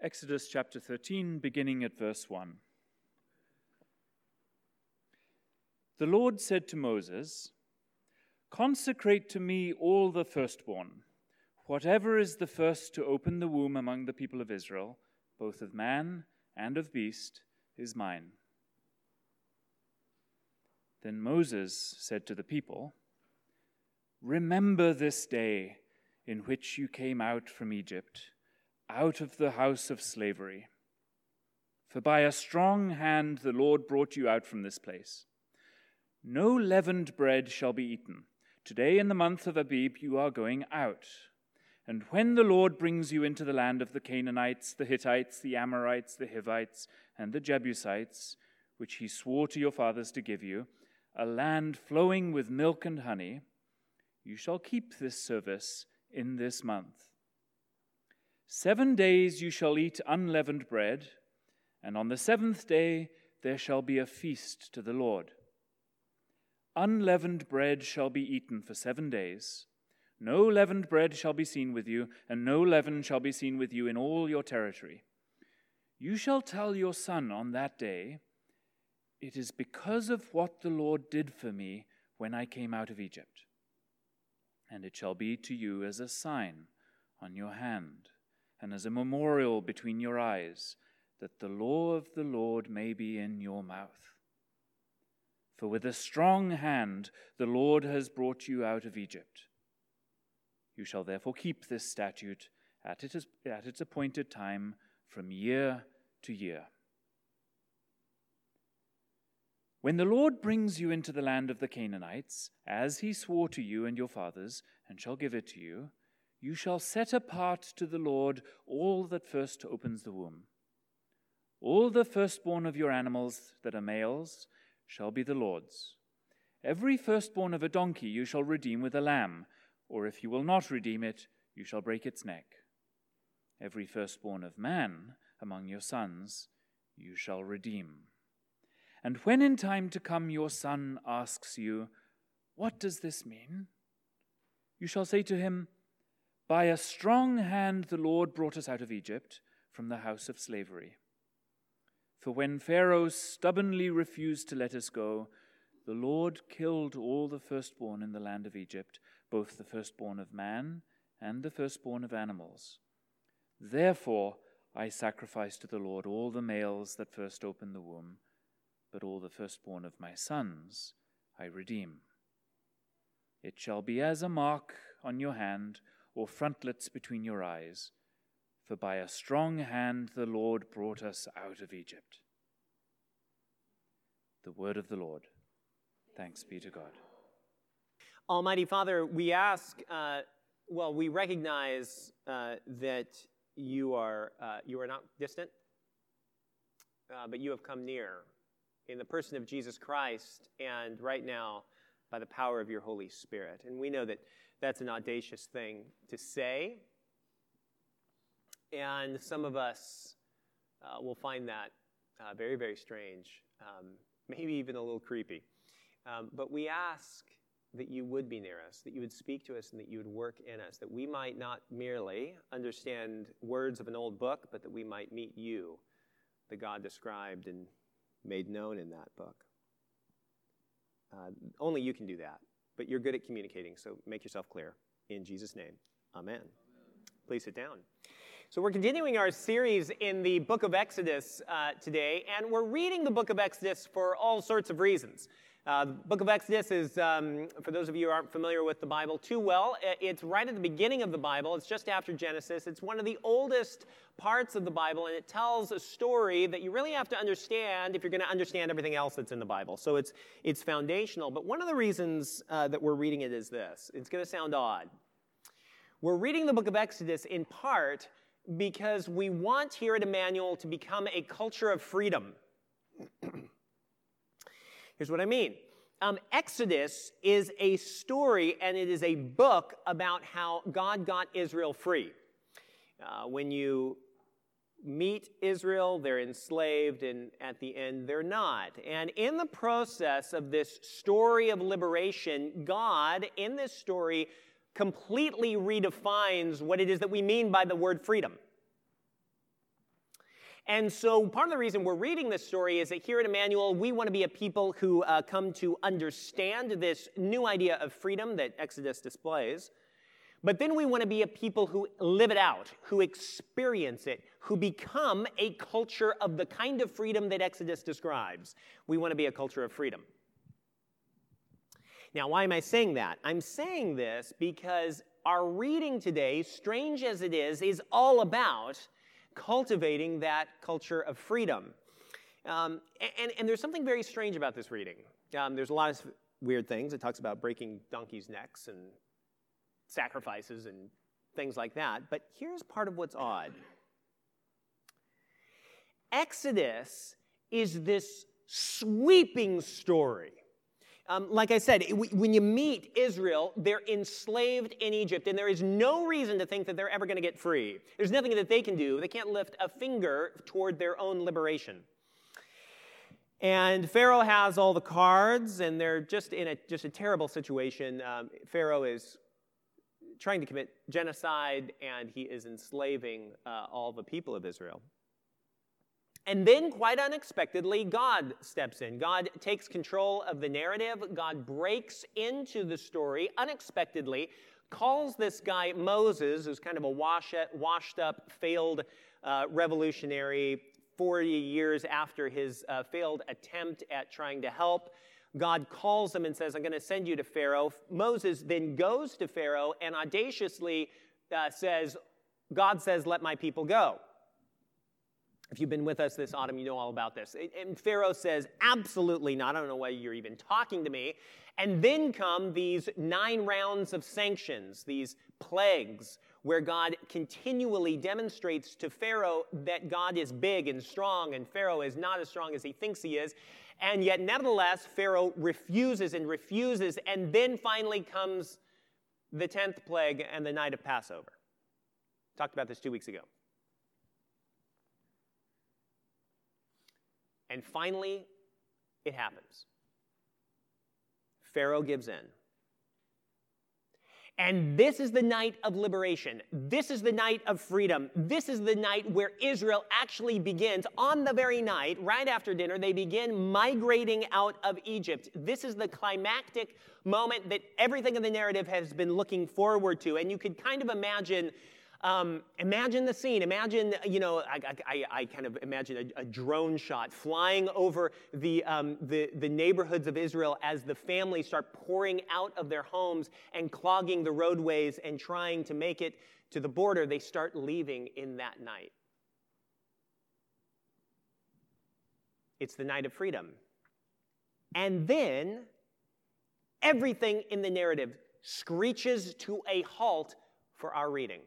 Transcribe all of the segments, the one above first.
Exodus chapter 13, beginning at verse 1. The Lord said to Moses, Consecrate to me all the firstborn, whatever is the first to open the womb among the people of Israel, both of man and of beast, is mine. Then Moses said to the people, Remember this day in which you came out from Egypt, out of the house of slavery. For by a strong hand the Lord brought you out from this place. No leavened bread shall be eaten. Today, in the month of Abib, you are going out. And when the Lord brings you into the land of the Canaanites, the Hittites, the Amorites, the Hivites, and the Jebusites, which he swore to your fathers to give you, a land flowing with milk and honey, you shall keep this service in this month. Seven days you shall eat unleavened bread, and on the seventh day there shall be a feast to the Lord. Unleavened bread shall be eaten for seven days. No leavened bread shall be seen with you, and no leaven shall be seen with you in all your territory. You shall tell your son on that day, It is because of what the Lord did for me when I came out of Egypt. And it shall be to you as a sign on your hand, and as a memorial between your eyes, that the law of the Lord may be in your mouth. For with a strong hand the Lord has brought you out of Egypt. You shall therefore keep this statute at its, at its appointed time from year to year. When the Lord brings you into the land of the Canaanites, as he swore to you and your fathers, and shall give it to you, you shall set apart to the Lord all that first opens the womb. All the firstborn of your animals that are males, shall be the Lord's. Every firstborn of a donkey you shall redeem with a lamb, or if you will not redeem it, you shall break its neck. Every firstborn of man among your sons you shall redeem. And when in time to come your son asks you, What does this mean? You shall say to him, By a strong hand the Lord brought us out of Egypt from the house of slavery. For when Pharaoh stubbornly refused to let us go, the Lord killed all the firstborn in the land of Egypt, both the firstborn of man and the firstborn of animals. Therefore I sacrifice to the Lord all the males that first open the womb, but all the firstborn of my sons I redeem. It shall be as a mark on your hand or frontlets between your eyes for by a strong hand the Lord brought us out of Egypt. The word of the Lord. Thanks be to God. Almighty Father, we ask, uh, well, we recognize uh, that you are, uh, you are not distant, uh, but you have come near in the person of Jesus Christ and right now by the power of your Holy Spirit. And we know that that's an audacious thing to say and some of us uh, will find that uh, very, very strange, um, maybe even a little creepy. Um, but we ask that you would be near us, that you would speak to us, and that you would work in us, that we might not merely understand words of an old book, but that we might meet you, the God described and made known in that book. Uh, only you can do that, but you're good at communicating, so make yourself clear. In Jesus' name, amen. Please sit down. So, we're continuing our series in the book of Exodus uh, today, and we're reading the book of Exodus for all sorts of reasons. Uh, the book of Exodus is, um, for those of you who aren't familiar with the Bible too well, it's right at the beginning of the Bible. It's just after Genesis. It's one of the oldest parts of the Bible, and it tells a story that you really have to understand if you're going to understand everything else that's in the Bible. So it's, it's foundational. But one of the reasons uh, that we're reading it is this it's going to sound odd. We're reading the book of Exodus in part because we want here at Emmanuel to become a culture of freedom. Here's what I mean. Um, Exodus is a story and it is a book about how God got Israel free. Uh, when you meet Israel, they're enslaved, and at the end, they're not. And in the process of this story of liberation, God, in this story, completely redefines what it is that we mean by the word freedom. And so, part of the reason we're reading this story is that here at Emmanuel, we want to be a people who uh, come to understand this new idea of freedom that Exodus displays. But then we want to be a people who live it out, who experience it, who become a culture of the kind of freedom that Exodus describes. We want to be a culture of freedom. Now, why am I saying that? I'm saying this because our reading today, strange as it is, is all about cultivating that culture of freedom. Um, and, and, there's something very strange about this reading. Um, there's a lot of weird things. It talks about breaking donkeys' necks and sacrifices and things like that. But here's part of what's odd Exodus is this sweeping story um, like I said, when you meet Israel, they're enslaved in Egypt, and there is no reason to think that they're ever going to get free. There's nothing that they can do. They can't lift a finger toward their own liberation. And Pharaoh has all the cards, and they're just in a just a terrible situation. Um, Pharaoh is trying to commit genocide, and he is enslaving uh, all the people of Israel. And then, quite unexpectedly, God steps in. God takes control of the narrative. God breaks into the story unexpectedly, calls this guy Moses, who's kind of a washed up, failed uh, revolutionary 40 years after his uh, failed attempt at trying to help. God calls him and says, I'm going to send you to Pharaoh. Moses then goes to Pharaoh and audaciously uh, says, God says, Let my people go. If you've been with us this autumn, you know all about this. And Pharaoh says, Absolutely not. I don't know why you're even talking to me. And then come these nine rounds of sanctions, these plagues, where God continually demonstrates to Pharaoh that God is big and strong, and Pharaoh is not as strong as he thinks he is. And yet, nevertheless, Pharaoh refuses and refuses. And then finally comes the 10th plague and the night of Passover. Talked about this two weeks ago. And finally, it happens. Pharaoh gives in. And this is the night of liberation. This is the night of freedom. This is the night where Israel actually begins. On the very night, right after dinner, they begin migrating out of Egypt. This is the climactic moment that everything in the narrative has been looking forward to. And you could kind of imagine um, imagine the scene. Imagine, you know, I, I, I kind of imagine a, a, drone shot flying over the, um, the, the neighborhoods of Israel as the families start pouring out of their homes and clogging the roadways and trying to make it to the border. They start leaving in that night. It's the night of freedom. And then everything in the narrative screeches to a halt for our reading.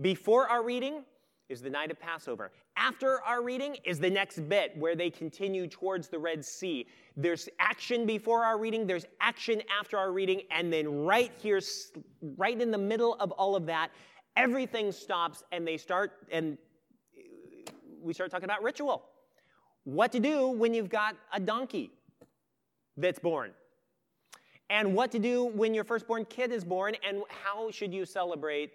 Before our reading is the night of Passover. After our reading is the next bit where they continue towards the Red Sea. There's action before our reading, there's action after our reading, and then right here, right in the middle of all of that, everything stops and they start, and we start talking about ritual. What to do when you've got a donkey that's born. And what to do when your firstborn kid is born, and how should you celebrate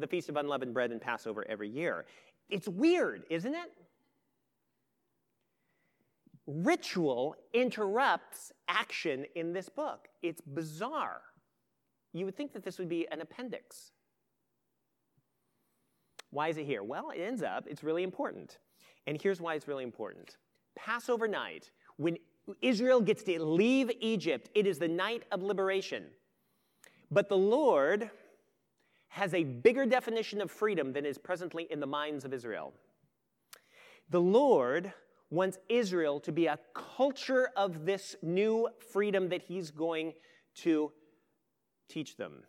the Feast of Unleavened Bread and Passover every year. It's weird, isn't it? Ritual interrupts action in this book. It's bizarre. You would think that this would be an appendix. Why is it here? Well, it ends up, it's really important. And here's why it's really important Passover night, when Israel gets to leave Egypt, it is the night of liberation. But the Lord has a bigger definition of freedom than is presently in the minds of Israel. The Lord wants Israel to be a culture of this new freedom that He's going to teach them.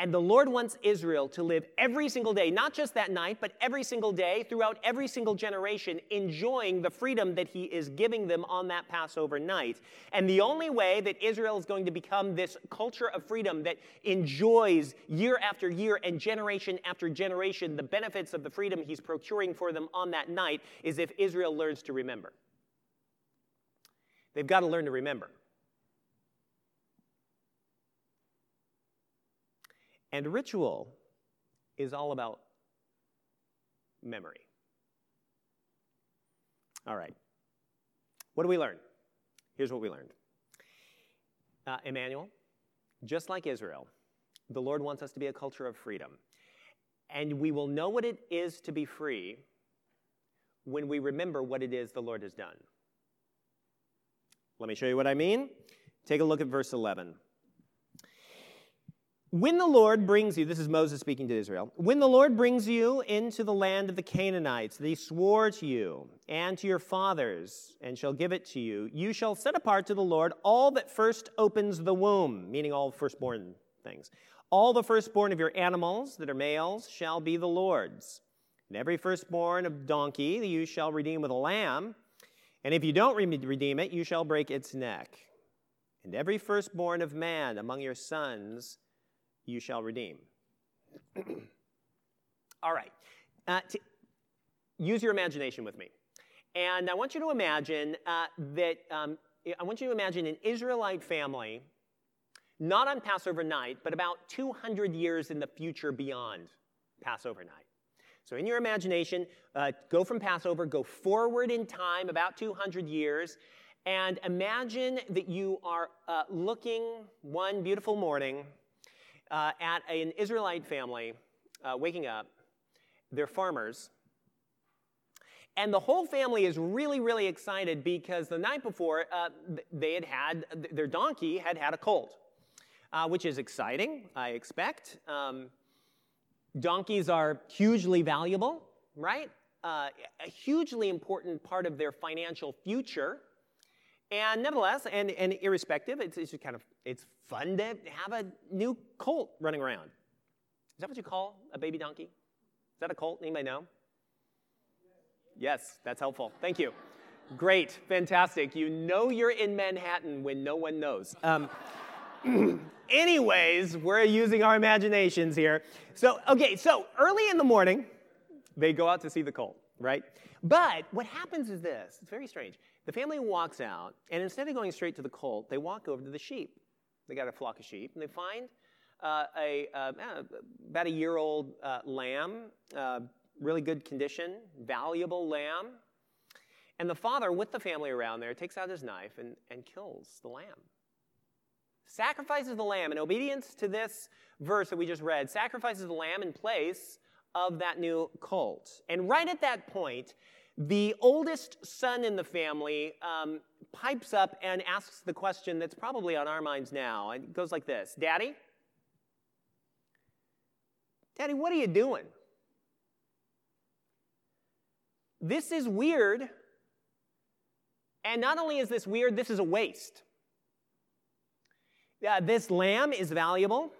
And the Lord wants Israel to live every single day, not just that night, but every single day, throughout every single generation, enjoying the freedom that He is giving them on that Passover night. And the only way that Israel is going to become this culture of freedom that enjoys year after year and generation after generation the benefits of the freedom He's procuring for them on that night is if Israel learns to remember. They've got to learn to remember. And ritual is all about memory. All right. What do we learn? Here's what we learned uh, Emmanuel, just like Israel, the Lord wants us to be a culture of freedom. And we will know what it is to be free when we remember what it is the Lord has done. Let me show you what I mean. Take a look at verse 11. When the Lord brings you, this is Moses speaking to Israel, when the Lord brings you into the land of the Canaanites that he swore to you and to your fathers and shall give it to you, you shall set apart to the Lord all that first opens the womb, meaning all firstborn things. All the firstborn of your animals that are males shall be the Lord's. And every firstborn of donkey you shall redeem with a lamb. And if you don't redeem it, you shall break its neck. And every firstborn of man among your sons you shall redeem. All right. Uh, use your imagination with me. And I want you to imagine uh, that, um, I want you to imagine an Israelite family, not on Passover night, but about 200 years in the future beyond Passover night. So, in your imagination, uh, go from Passover, go forward in time about 200 years, and imagine that you are uh, looking one beautiful morning uh, at an Israelite family uh, waking up. They're farmers. And the whole family is really, really excited because the night before, uh, they had had, their donkey had had a colt, uh, which is exciting, I expect. Um, donkeys are hugely valuable, right? Uh, a hugely important part of their financial future. And nevertheless, and, and irrespective, it's, it's kind of it's fun to have a new colt running around. Is that what you call a baby donkey? Is that a colt? Anybody know? Yes, that's helpful. Thank you. Great, fantastic. You know you're in Manhattan when no one knows. Um, anyways, we're using our imaginations here. So, okay, so early in the morning, they go out to see the colt, right? But what happens is this it's very strange. The family walks out, and instead of going straight to the colt, they walk over to the sheep. They got a flock of sheep, and they find uh, a uh, about a year old uh, lamb, uh, really good condition, valuable lamb. And the father, with the family around there, takes out his knife and, and kills the lamb. Sacrifices the lamb in obedience to this verse that we just read, sacrifices the lamb in place of that new cult. And right at that point, the oldest son in the family um, pipes up and asks the question that's probably on our minds now. It goes like this Daddy? Daddy, what are you doing? This is weird. And not only is this weird, this is a waste. Uh, this lamb is valuable.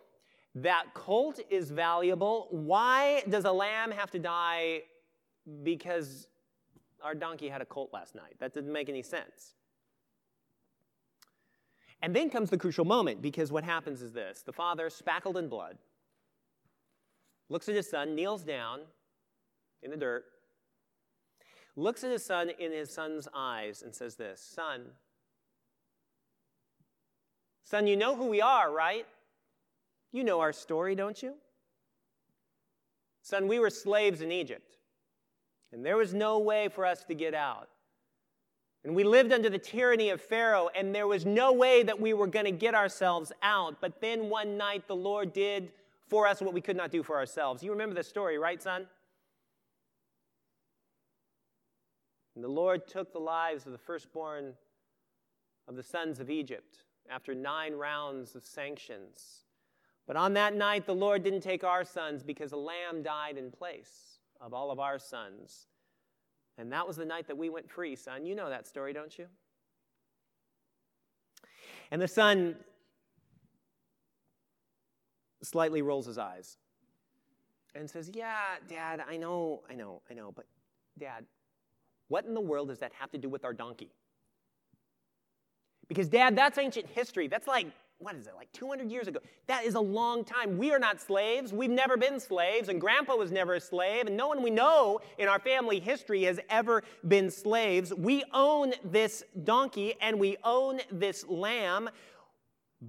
That colt is valuable. Why does a lamb have to die? Because our donkey had a colt last night. That didn't make any sense. And then comes the crucial moment because what happens is this the father, spackled in blood, looks at his son, kneels down in the dirt, looks at his son in his son's eyes, and says this Son, son, you know who we are, right? You know our story, don't you? Son, we were slaves in Egypt. And there was no way for us to get out. And we lived under the tyranny of Pharaoh, and there was no way that we were going to get ourselves out. But then one night, the Lord did for us what we could not do for ourselves. You remember the story, right, son? And the Lord took the lives of the firstborn of the sons of Egypt after nine rounds of sanctions. But on that night, the Lord didn't take our sons because a lamb died in place of all of our sons. And that was the night that we went free, son. You know that story, don't you? And the son slightly rolls his eyes and says, Yeah, Dad, I know, I know, I know, but Dad, what in the world does that have to do with our donkey? Because, Dad, that's ancient history. That's like what is it, like 200 years ago? That is a long time. We are not slaves. We've never been slaves, and Grandpa was never a slave, and no one we know in our family history has ever been slaves. We own this donkey and we own this lamb.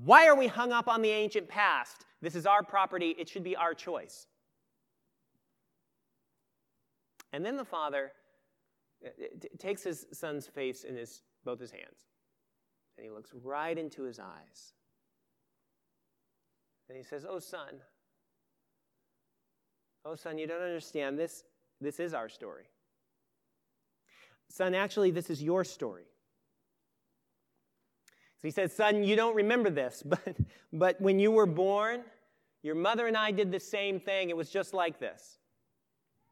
Why are we hung up on the ancient past? This is our property, it should be our choice. And then the father uh, uh, takes his son's face in his, both his hands, and he looks right into his eyes. And he says, Oh, son, oh, son, you don't understand. This, this is our story. Son, actually, this is your story. So he says, Son, you don't remember this, but, but when you were born, your mother and I did the same thing. It was just like this.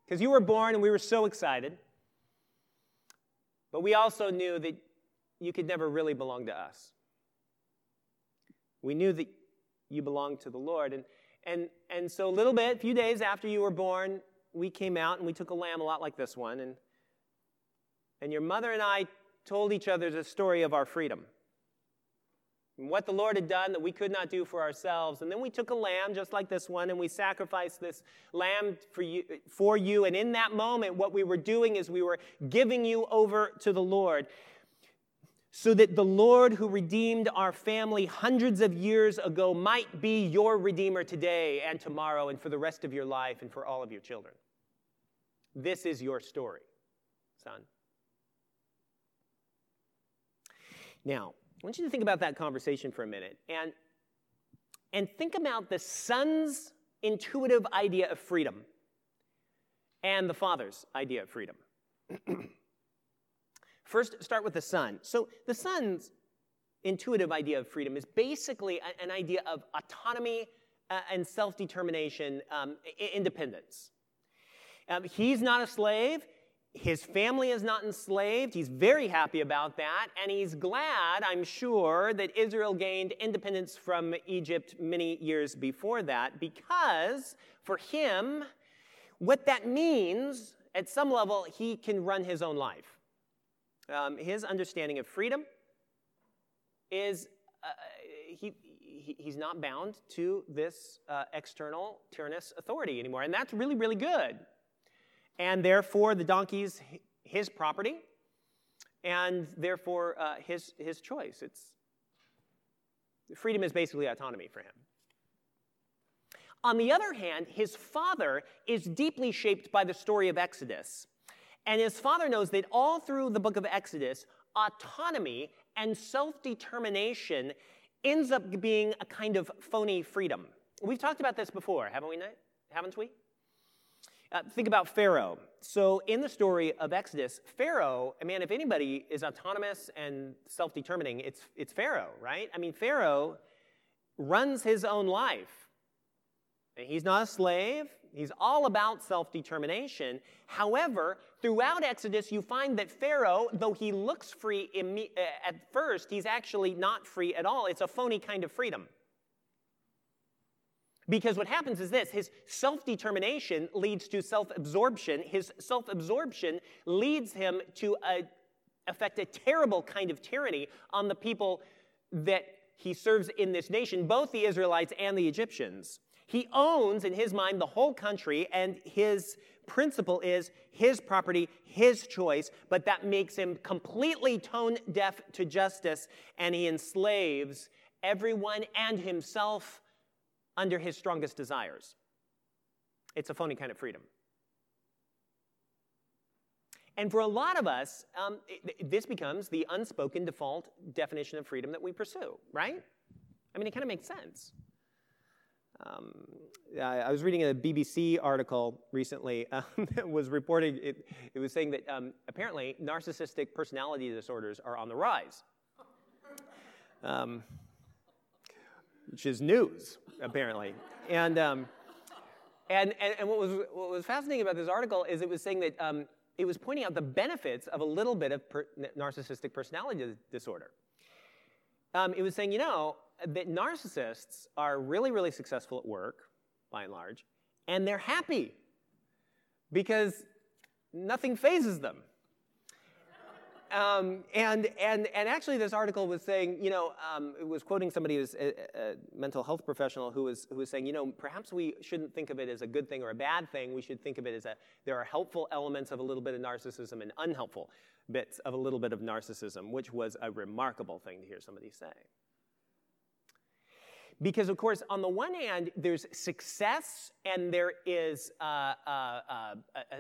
Because you were born and we were so excited. But we also knew that you could never really belong to us. We knew that you belong to the Lord. And, and, and so, a little bit, a few days after you were born, we came out and we took a lamb a lot like this one. And, and your mother and I told each other the story of our freedom and what the Lord had done that we could not do for ourselves. And then we took a lamb just like this one and we sacrificed this lamb for you, for you. And in that moment, what we were doing is we were giving you over to the Lord so that the Lord who redeemed our family hundreds of years ago might be your Redeemer today and tomorrow and for the rest of your life and for all of your children. This is your story, son. Now, I want you to think about that conversation for a minute and, and think about the son's intuitive idea of freedom and the father's idea of freedom. First, start with the son. So, the son's intuitive idea of freedom is basically an idea of autonomy uh, and self determination, um, independence. Um, he's not a slave. His family is not enslaved. He's very happy about that. And he's glad, I'm sure, that Israel gained independence from Egypt many years before that, because for him, what that means, at some level, he can run his own life. Um, his understanding of freedom is uh, he, he, he's not bound to this uh, external tyrannous authority anymore. And that's really, really good and therefore the donkey's his property, and therefore uh, his, his choice. It's, freedom is basically autonomy for him. On the other hand, his father is deeply shaped by the story of Exodus. And his father knows that all through the book of Exodus, autonomy and self determination ends up being a kind of phony freedom. We've talked about this before, haven't we? Haven't we? Uh, think about Pharaoh. So, in the story of Exodus, Pharaoh, I mean, if anybody is autonomous and self determining, it's, it's Pharaoh, right? I mean, Pharaoh runs his own life. He's not a slave, he's all about self determination. However, throughout Exodus, you find that Pharaoh, though he looks free uh, at first, he's actually not free at all. It's a phony kind of freedom. Because what happens is this his self determination leads to self absorption. His self absorption leads him to a, affect a terrible kind of tyranny on the people that he serves in this nation, both the Israelites and the Egyptians. He owns, in his mind, the whole country, and his principle is his property, his choice, but that makes him completely tone deaf to justice, and he enslaves everyone and himself under his strongest desires. It's a phony kind of freedom. And for a lot of us, um, this becomes the unspoken default definition of freedom that we pursue, right? I mean, it kind of makes sense. Um, I was reading a BBC article recently um, that was reporting, it, it was saying that um, apparently narcissistic personality disorders are on the rise. Um, which is news, apparently. And, um, and, and, and, what, was, what was fascinating about this article is it was saying that um, it was pointing out the benefits of a little bit of per- narcissistic personality disorder. It was saying, you know, that narcissists are really, really successful at work, by and large, and they're happy because nothing fazes them. Um, and, and, and actually, this article was saying, you know, um, it was quoting somebody who's a, a, mental health professional who was, who was saying, you know, perhaps we shouldn't think of it as a good thing or a bad thing. We should think of it as a, there are helpful elements of a little bit of narcissism and unhelpful bits of a little bit of narcissism, which was a remarkable thing to hear somebody say. Because, of course, on the one hand, there's success and there is uh, uh, uh,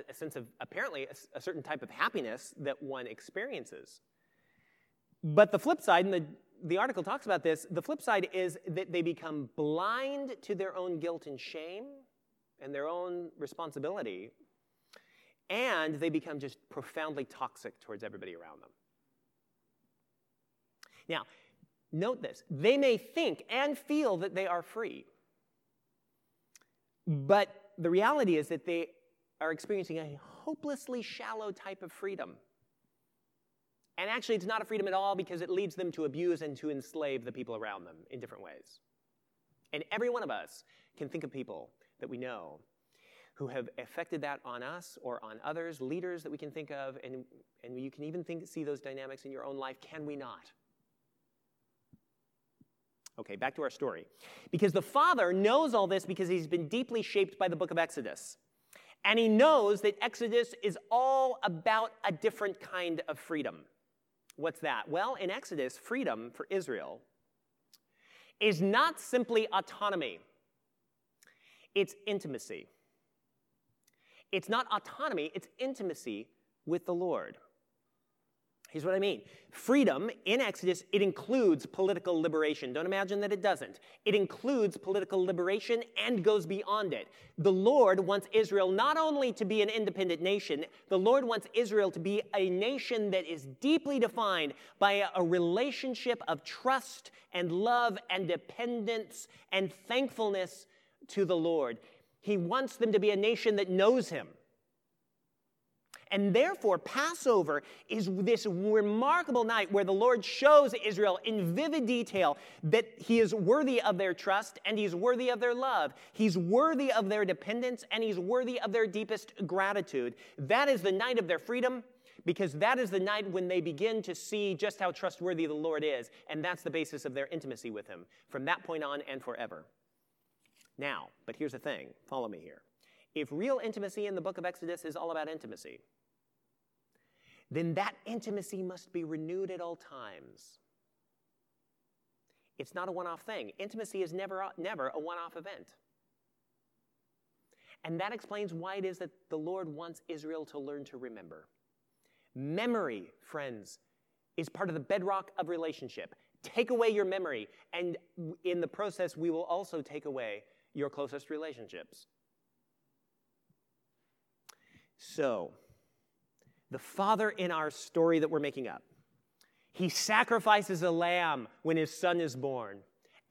a, sense of apparently a, a, certain type of happiness that one experiences. But the flip side, and the, the article talks about this, the flip side is that they become blind to their own guilt and shame and their own responsibility, and they become just profoundly toxic towards everybody around them. Now, Note this they may think and feel that they are free, but the reality is that they are experiencing a hopelessly shallow type of freedom. And actually, it's not a freedom at all because it leads them to abuse and to enslave the people around them in different ways. And every one of us can think of people that we know who have affected that on us or on others, leaders that we can think of, and, and you can even think, see those dynamics in your own life, can we not? Okay, back to our story. Because the Father knows all this because he's been deeply shaped by the book of Exodus. And he knows that Exodus is all about a different kind of freedom. What's that? Well, in Exodus, freedom for Israel is not simply autonomy, it's intimacy. It's not autonomy, it's intimacy with the Lord. Here's what I mean. Freedom in Exodus, it includes political liberation. Don't imagine that it doesn't. It includes political liberation and goes beyond it. The Lord wants Israel not only to be an independent nation, the Lord wants Israel to be a nation that is deeply defined by a relationship of trust and love and dependence and thankfulness to the Lord. He wants them to be a nation that knows Him. And therefore, Passover is this remarkable night where the Lord shows Israel in vivid detail that He is worthy of their trust and He's worthy of their love. He's worthy of their dependence and He's worthy of their deepest gratitude. That is the night of their freedom because that is the night when they begin to see just how trustworthy the Lord is. And that's the basis of their intimacy with Him from that point on and forever. Now, but here's the thing follow me here. If real intimacy in the book of Exodus is all about intimacy, then that intimacy must be renewed at all times. It's not a one off thing. Intimacy is never, never a one off event. And that explains why it is that the Lord wants Israel to learn to remember. Memory, friends, is part of the bedrock of relationship. Take away your memory, and in the process, we will also take away your closest relationships. So, the father in our story that we're making up. He sacrifices a lamb when his son is born,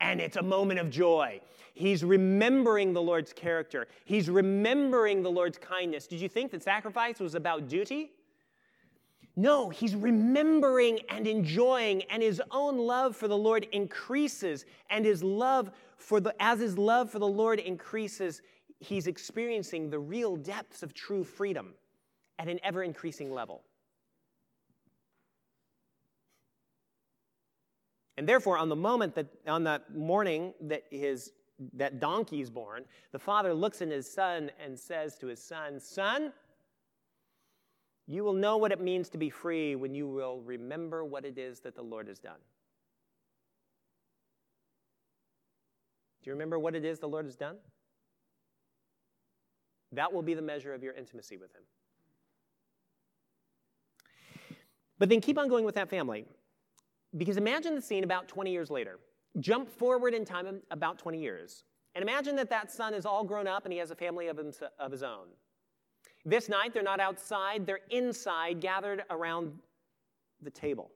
and it's a moment of joy. He's remembering the Lord's character, he's remembering the Lord's kindness. Did you think that sacrifice was about duty? No, he's remembering and enjoying, and his own love for the Lord increases, and his love for the as his love for the Lord increases, he's experiencing the real depths of true freedom at an ever increasing level. And therefore, on the moment that, on that morning that his that donkey is born, the father looks at his son and says to his son, Son, you will know what it means to be free when you will remember what it is that the Lord has done. Do you remember what it is the Lord has done? That will be the measure of your intimacy with Him. But then keep on going with that family. Because imagine the scene about 20 years later. Jump forward in time about 20 years. And imagine that that son is all grown up and he has a family of, of his own. This night, they're not outside, they're inside, gathered around the table.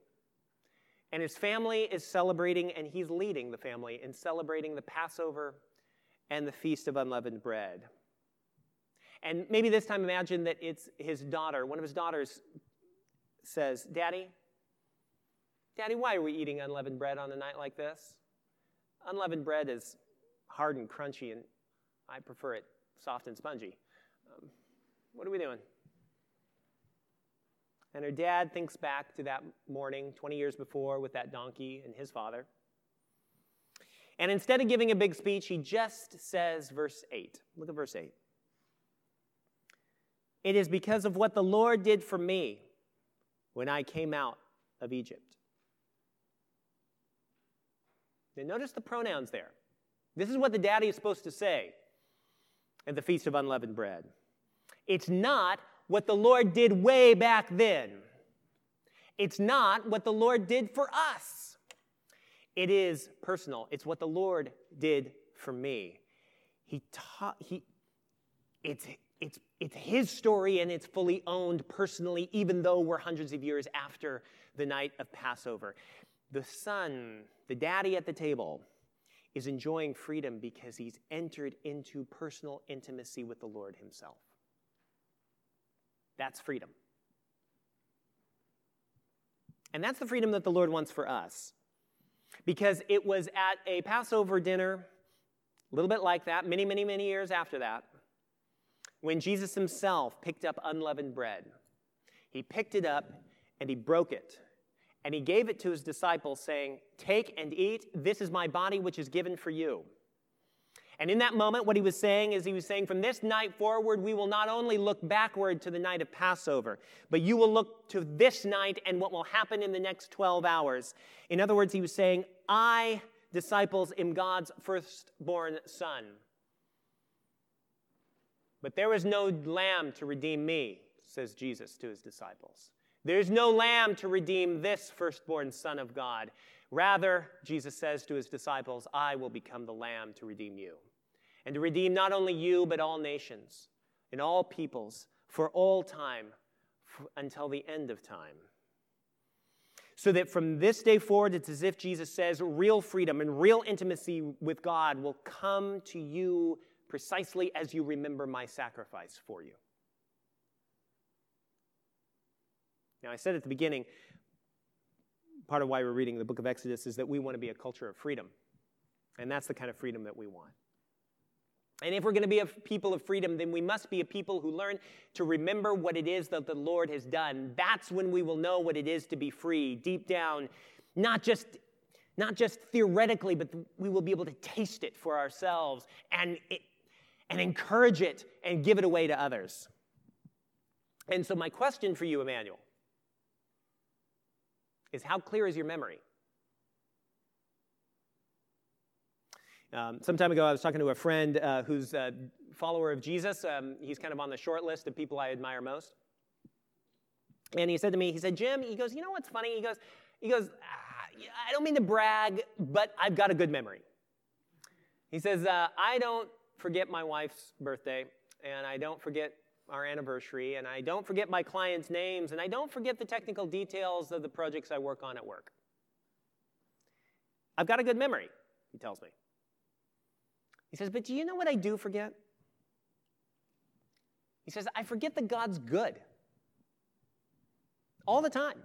And his family is celebrating, and he's leading the family in celebrating the Passover and the Feast of Unleavened Bread. And maybe this time imagine that it's his daughter, one of his daughters says, Daddy, Daddy, why are we eating unleavened bread on a night like this? Unleavened bread is hard and crunchy, and I prefer it soft and spongy. Um, what are we doing? And her dad thinks back to that morning 20 years before with that donkey and his father. And instead of giving a big speech, he just says, verse 8. Look at verse 8. It is because of what the Lord did for me when I came out of Egypt. Now, notice the pronouns there. This is what the daddy is supposed to say at the Feast of Unleavened Bread. It's not what the Lord did way back then. It's not what the Lord did for us. It is personal. It's what the Lord did for me. He taught, he, it's, it's, it's his story and it's fully owned personally, even though we're hundreds of years after the night of Passover. The son, the daddy at the table, is enjoying freedom because he's entered into personal intimacy with the Lord himself. That's freedom. And that's the freedom that the Lord wants for us. Because it was at a Passover dinner, a little bit like that, many, many, many years after that, when Jesus himself picked up unleavened bread. He picked it up and he broke it. And he gave it to his disciples, saying, Take and eat. This is my body, which is given for you. And in that moment, what he was saying is he was saying, from this night forward, we will not only look backward to the night of Passover, but you will look to this night and what will happen in the next 12 hours. In other words, he was saying, I, disciples, am God's firstborn son. But there was no lamb to redeem me, says Jesus to his disciples. There's no lamb to redeem this firstborn son of God. Rather, Jesus says to his disciples, I will become the lamb to redeem you, and to redeem not only you, but all nations and all peoples for all time for, until the end of time. So that from this day forward, it's as if Jesus says real freedom and real intimacy with God will come to you precisely as you remember my sacrifice for you. Now, I said at the beginning, part of why we're reading the book of Exodus is that we want to be a culture of freedom. And that's the kind of freedom that we want. And if we're going to be a people of freedom, then we must be a people who learn to remember what it is that the Lord has done. That's when we will know what it is to be free, deep down, not just not just theoretically, but we will be able to taste it for ourselves and it, and encourage it and give it away to others. And so my question for you, Emmanuel, is how clear is your memory? Um, some time ago, I was talking to a friend uh, who's a follower of Jesus. Um, he's kind of on the short list of people I admire most. And he said to me, he said, Jim, he goes, you know what's funny? He goes, he goes, ah, I don't mean to brag, but I've got a good memory. He says, uh, I don't forget my wife's birthday, and I don't forget our anniversary, and I don't forget my clients' names, and I don't forget the technical details of the projects I work on at work. I've got a good memory, he tells me. He says, But do you know what I do forget? He says, I forget that God's good all the time.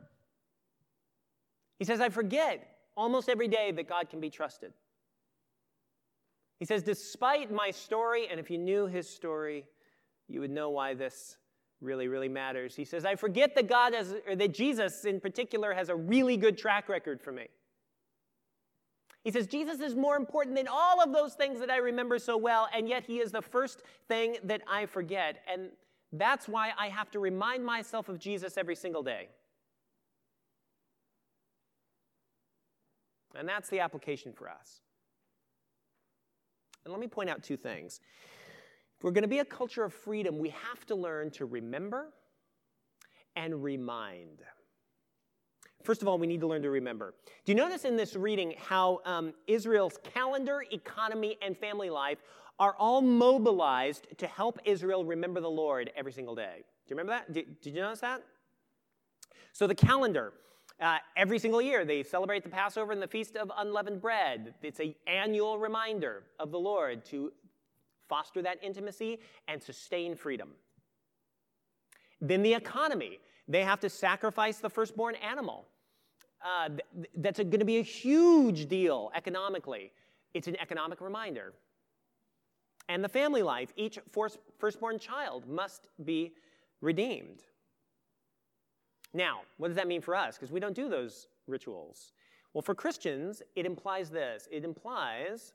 He says, I forget almost every day that God can be trusted. He says, despite my story, and if you knew his story, you would know why this really, really matters. He says, I forget that God has, or that Jesus in particular has a really good track record for me. He says, Jesus is more important than all of those things that I remember so well, and yet he is the first thing that I forget. And that's why I have to remind myself of Jesus every single day. And that's the application for us. And let me point out two things. If we're going to be a culture of freedom, we have to learn to remember and remind. First of all, we need to learn to remember. Do you notice in this reading how um, Israel's calendar, economy, and family life are all mobilized to help Israel remember the Lord every single day? Do you remember that? Did, did you notice that? So the calendar, uh, every single year they celebrate the Passover and the Feast of Unleavened Bread. It's an annual reminder of the Lord to foster that intimacy, and sustain freedom. Then the economy. They have to sacrifice the firstborn animal. Uh, th- that's going to be a huge deal economically. It's an economic reminder. And the family life, each firstborn child must be redeemed. Now, what does that mean for us? Because we don't do those rituals. Well, for Christians, it implies this it implies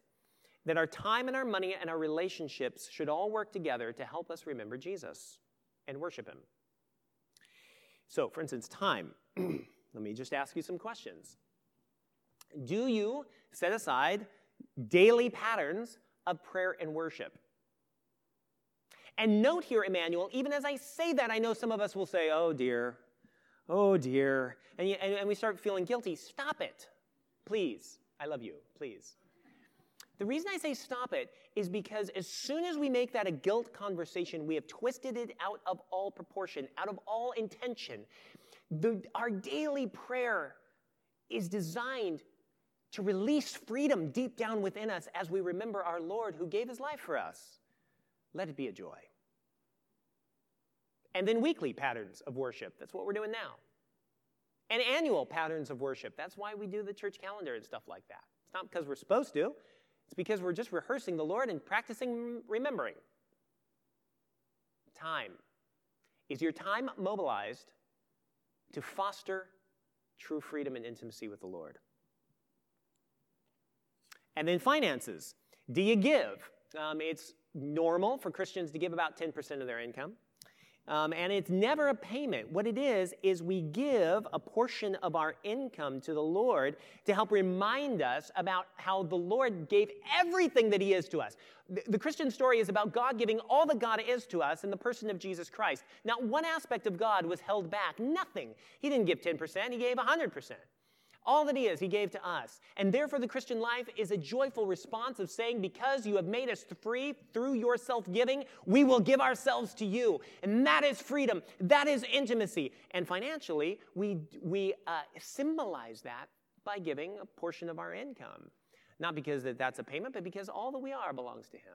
that our time and our money and our relationships should all work together to help us remember Jesus and worship Him. So, for instance, time. Let me just ask you some questions. Do you set aside daily patterns of prayer and worship. And note here, Emmanuel, even as I say that, I know some of us will say, oh dear, oh dear. And, and, and we start feeling guilty. Stop it, please. I love you, please. The reason I say stop it is because as soon as we make that a guilt conversation, we have twisted it out of all proportion, out of all intention. The, our daily prayer is designed to release freedom deep down within us as we remember our Lord who gave his life for us. Let it be a joy. And then weekly patterns of worship. That's what we're doing now. And annual patterns of worship. That's why we do the church calendar and stuff like that. It's not because we're supposed to, it's because we're just rehearsing the Lord and practicing remembering. Time. Is your time mobilized to foster true freedom and intimacy with the Lord? And then finances. Do you give? Um, it's normal for Christians to give about 10% of their income. Um, and it's never a payment. What it is, is we give a portion of our income to the Lord to help remind us about how the Lord gave everything that He is to us. The, the Christian story is about God giving all that God is to us in the person of Jesus Christ. Now, one aspect of God was held back nothing. He didn't give 10%, He gave 100%. All that He is, He gave to us. And therefore, the Christian life is a joyful response of saying, Because you have made us free through your self giving, we will give ourselves to you. And that is freedom. That is intimacy. And financially, we, we uh, symbolize that by giving a portion of our income. Not because that that's a payment, but because all that we are belongs to Him.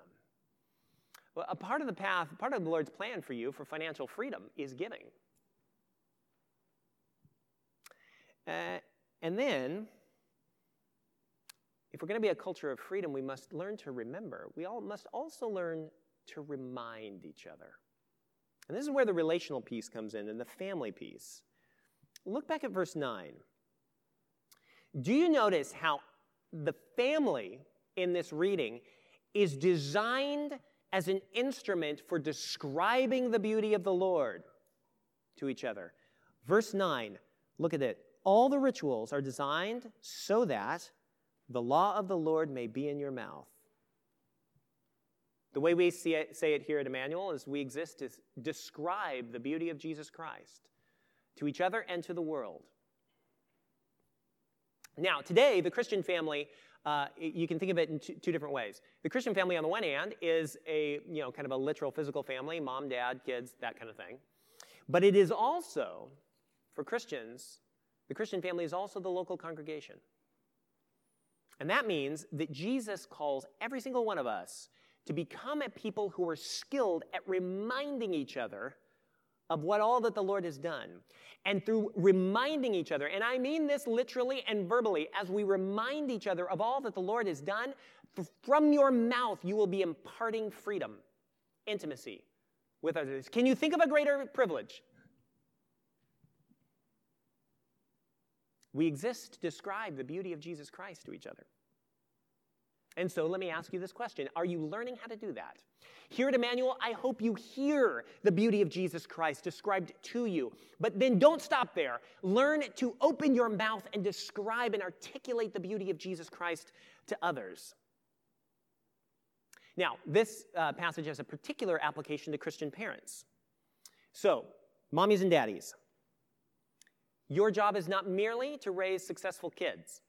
Well, a part of the path, part of the Lord's plan for you for financial freedom is giving. Uh, and then, if we're going to be a culture of freedom, we must learn to remember. We all must also learn to remind each other. And this is where the relational piece comes in and the family piece. Look back at verse 9. Do you notice how the family in this reading is designed as an instrument for describing the beauty of the Lord to each other? Verse 9, look at it. All the rituals are designed so that the law of the Lord may be in your mouth. The way we it, say it here at Emmanuel is we exist to describe the beauty of Jesus Christ to each other and to the world. Now, today, the Christian family, uh, you can think of it in two, two, different ways. The Christian family, on the one hand, is a, you know, kind of a literal physical family mom, dad, kids, that kind of thing. But it is also, for Christians, the Christian family is also the local congregation. And that means that Jesus calls every single one of us to become a people who are skilled at reminding each other of what all that the Lord has done. And through reminding each other, and I mean this literally and verbally, as we remind each other of all that the Lord has done, from your mouth you will be imparting freedom, intimacy with others. Can you think of a greater privilege? We exist to describe the beauty of Jesus Christ to each other. And so let me ask you this question Are you learning how to do that? Here at Emmanuel, I hope you hear the beauty of Jesus Christ described to you. But then don't stop there. Learn to open your mouth and describe and articulate the beauty of Jesus Christ to others. Now, this uh, passage has a particular application to Christian parents. So, mommies and daddies, your job is not merely to raise successful kids.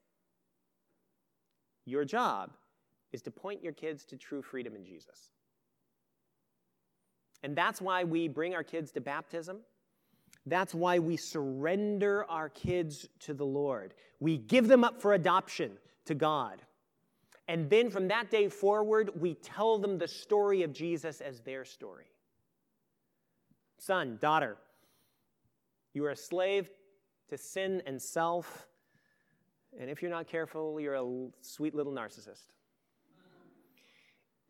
Your job is to point your kids to true freedom in Jesus. And that's why we bring our kids to baptism. That's why we surrender our kids to the Lord. We give them up for adoption to God. And then from that day forward, we tell them the story of Jesus as their story. Son, daughter, you are a slave to sin and self. And if you're not careful, you're a sweet little narcissist.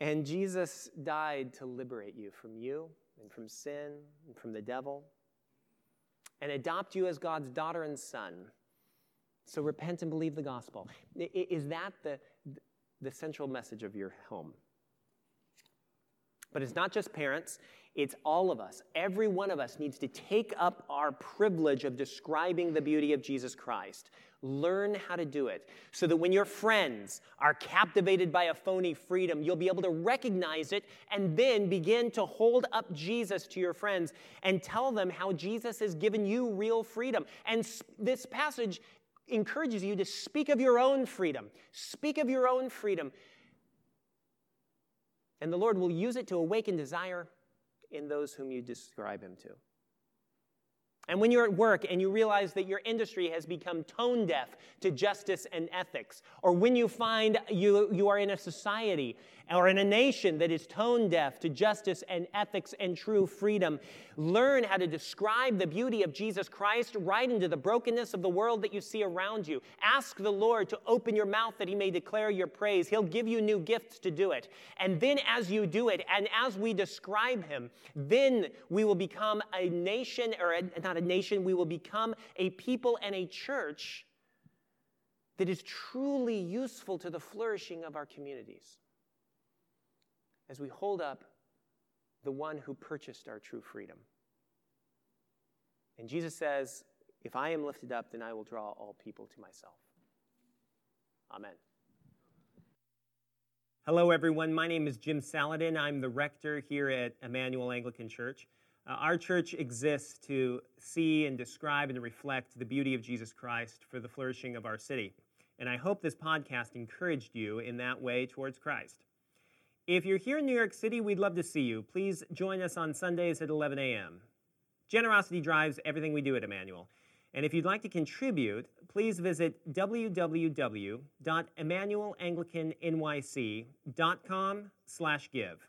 And Jesus died to liberate you from you and from sin and from the devil and adopt you as God's daughter and son. So repent and believe the gospel. Is that the, the central message of your home? But it's not just parents, it's all of us. Every one of us needs to take up our privilege of describing the beauty of Jesus Christ. Learn how to do it so that when your friends are captivated by a phony freedom, you'll be able to recognize it and then begin to hold up Jesus to your friends and tell them how Jesus has given you real freedom. And this passage encourages you to speak of your own freedom. Speak of your own freedom. And the Lord will use it to awaken desire in those whom you describe him to. And when you're at work and you realize that your industry has become tone deaf to justice and ethics, or when you find you, you are in a society or in a nation that is tone deaf to justice and ethics and true freedom, learn how to describe the beauty of Jesus Christ right into the brokenness of the world that you see around you. Ask the Lord to open your mouth that He may declare your praise. He'll give you new gifts to do it. And then, as you do it, and as we describe Him, then we will become a nation, or a, not a nation, we will become a people and a church that is truly useful to the flourishing of our communities as we hold up the one who purchased our true freedom. And Jesus says, If I am lifted up, then I will draw all people to myself. Amen. Hello, everyone. My name is Jim Salladin. I'm the rector here at Emmanuel Anglican Church. Uh, our church exists to see and describe and reflect the beauty of Jesus Christ for the flourishing of our city. And I hope this podcast encouraged you in that way towards Christ. If you're here in New York City, we'd love to see you. Please join us on Sundays at 11 a.m. Generosity drives everything we do at Emmanuel. And if you'd like to contribute, please visit www.emmanuelanglicannyc.com slash give.